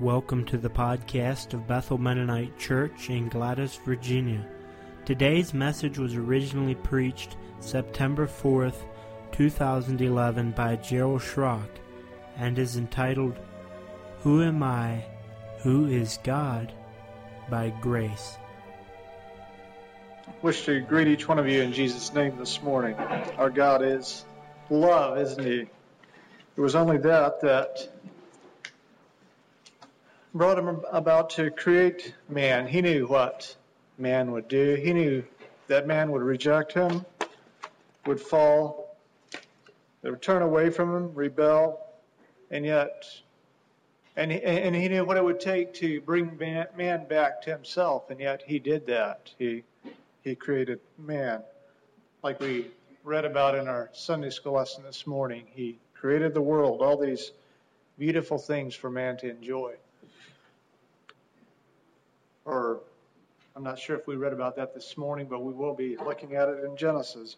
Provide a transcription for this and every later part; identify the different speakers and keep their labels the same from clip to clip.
Speaker 1: Welcome to the podcast of Bethel Mennonite Church in Gladys, Virginia. Today's message was originally preached September 4th, 2011 by Gerald Schrock and is entitled Who Am I? Who is God? by Grace.
Speaker 2: I Wish to greet each one of you in Jesus' name this morning. Our God is love, isn't He? It was only that that brought him about to create man. He knew what man would do. He knew that man would reject him, would fall, would turn away from him, rebel, and yet, and he, and he knew what it would take to bring man back to himself, and yet he did that. He he created man, like we read about in our Sunday school lesson this morning. He created the world, all these beautiful things for man to enjoy or I'm not sure if we read about that this morning, but we will be looking at it in Genesis.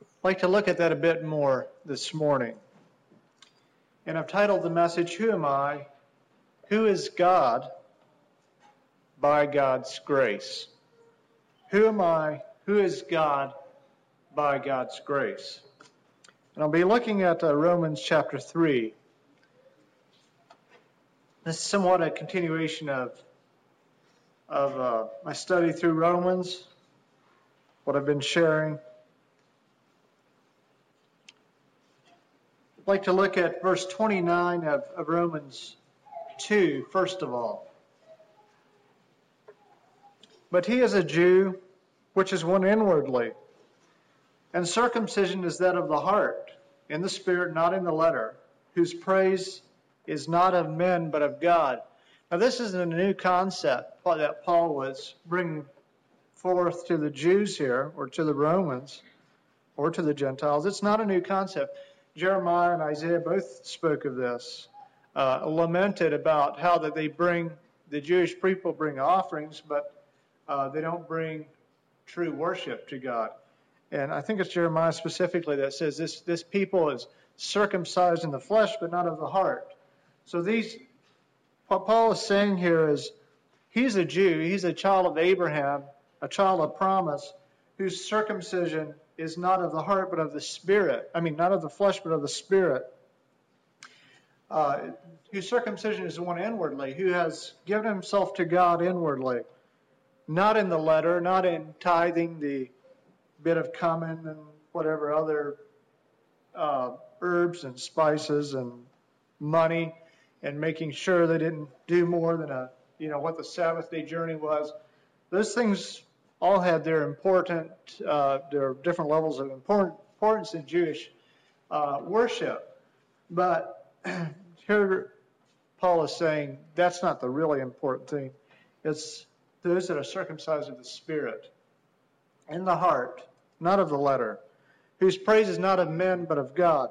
Speaker 2: I'd like to look at that a bit more this morning. And I've titled the message, Who Am I? Who is God? By God's Grace. Who am I? Who is God? By God's grace. And I'll be looking at uh, Romans chapter 3. This is somewhat a continuation of of uh, my study through Romans, what I've been sharing. I'd like to look at verse 29 of, of Romans 2, first of all. But he is a Jew, which is one inwardly, and circumcision is that of the heart, in the spirit, not in the letter, whose praise is not of men, but of God. Now, this isn't a new concept that Paul was bringing forth to the Jews here, or to the Romans, or to the Gentiles. It's not a new concept. Jeremiah and Isaiah both spoke of this, uh, lamented about how that they bring, the Jewish people bring offerings, but uh, they don't bring true worship to God. And I think it's Jeremiah specifically that says this, this people is circumcised in the flesh, but not of the heart. So these, what Paul is saying here is, he's a Jew, he's a child of Abraham, a child of promise, whose circumcision is not of the heart but of the spirit. I mean, not of the flesh but of the spirit. Uh, whose circumcision is one inwardly, who has given himself to God inwardly, not in the letter, not in tithing the bit of cumin and whatever other uh, herbs and spices and money and making sure they didn't do more than a, you know, what the Sabbath day journey was. Those things all had their important, uh, their different levels of important, importance in Jewish uh, worship. But here Paul is saying that's not the really important thing. It's those that are circumcised of the Spirit, in the heart, not of the letter, whose praise is not of men but of God.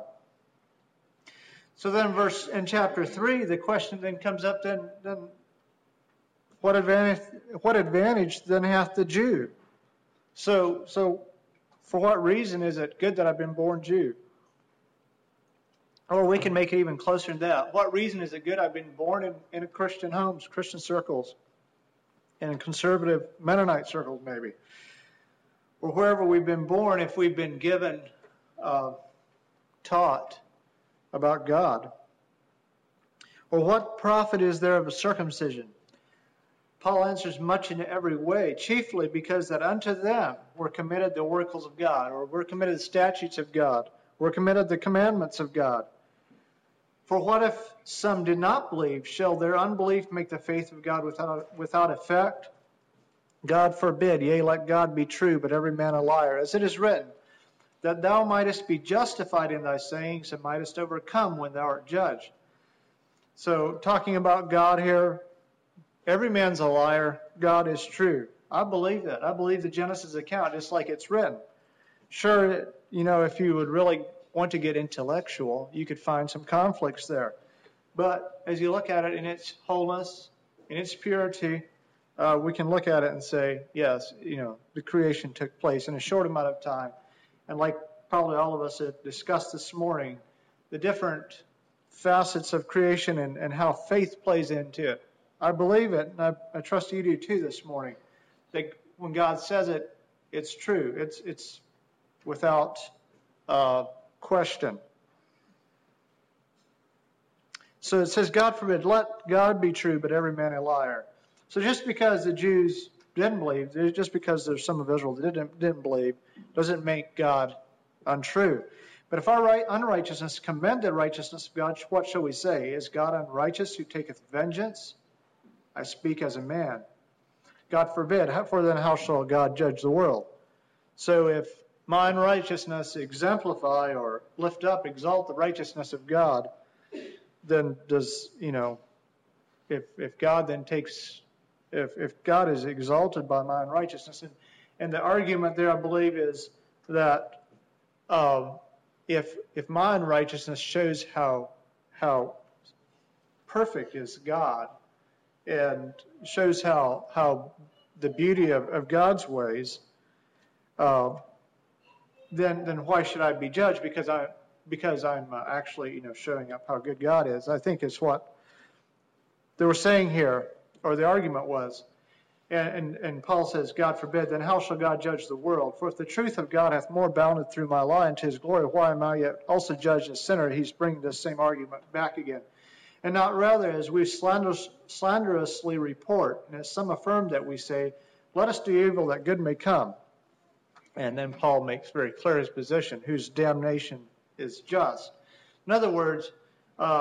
Speaker 2: So then, verse in chapter three, the question then comes up: then, then what advantage? What advantage then hath the Jew? So, so for what reason is it good that I've been born Jew? Or we can make it even closer than that. What reason is it good I've been born in, in Christian homes, Christian circles, in conservative Mennonite circles, maybe, or wherever we've been born, if we've been given, uh, taught about God? Or what profit is there of a circumcision? Paul answers much in every way, chiefly because that unto them were committed the oracles of God, or were committed the statutes of God, were committed the commandments of God. For what if some did not believe? Shall their unbelief make the faith of God without, without effect? God forbid, yea, let God be true, but every man a liar. As it is written, that thou mightest be justified in thy sayings and mightest overcome when thou art judged. So, talking about God here, every man's a liar, God is true. I believe that. I believe the Genesis account, just like it's written. Sure, you know, if you would really want to get intellectual, you could find some conflicts there. But as you look at it in its wholeness, in its purity, uh, we can look at it and say, yes, you know, the creation took place in a short amount of time. And like probably all of us have discussed this morning, the different facets of creation and, and how faith plays into it. I believe it, and I, I trust you do too this morning. That when God says it, it's true. It's it's without uh, question. So it says, God forbid, let God be true, but every man a liar. So just because the Jews didn't believe, just because there's some of Israel that didn't, didn't believe, doesn't make God untrue. But if our unrighteousness commend the righteousness of God, what shall we say? Is God unrighteous who taketh vengeance? I speak as a man. God forbid. For then how shall God judge the world? So if my unrighteousness exemplify or lift up, exalt the righteousness of God, then does, you know, if, if God then takes, if, if God is exalted by my unrighteousness, and, and the argument there, I believe, is that uh, if, if my unrighteousness shows how, how perfect is God and shows how, how the beauty of, of God's ways, uh, then, then why should I be judged? Because I, because I'm uh, actually, you know, showing up how good God is. I think is what they were saying here, or the argument was. And, and, and, Paul says, God forbid, then how shall God judge the world? For if the truth of God hath more bounded through my lie into his glory, why am I yet also judged a sinner? He's bringing this same argument back again. And not rather as we slanderous, slanderously report, and as some affirm that we say, let us do evil that good may come. And then Paul makes very clear his position, whose damnation is just. In other words,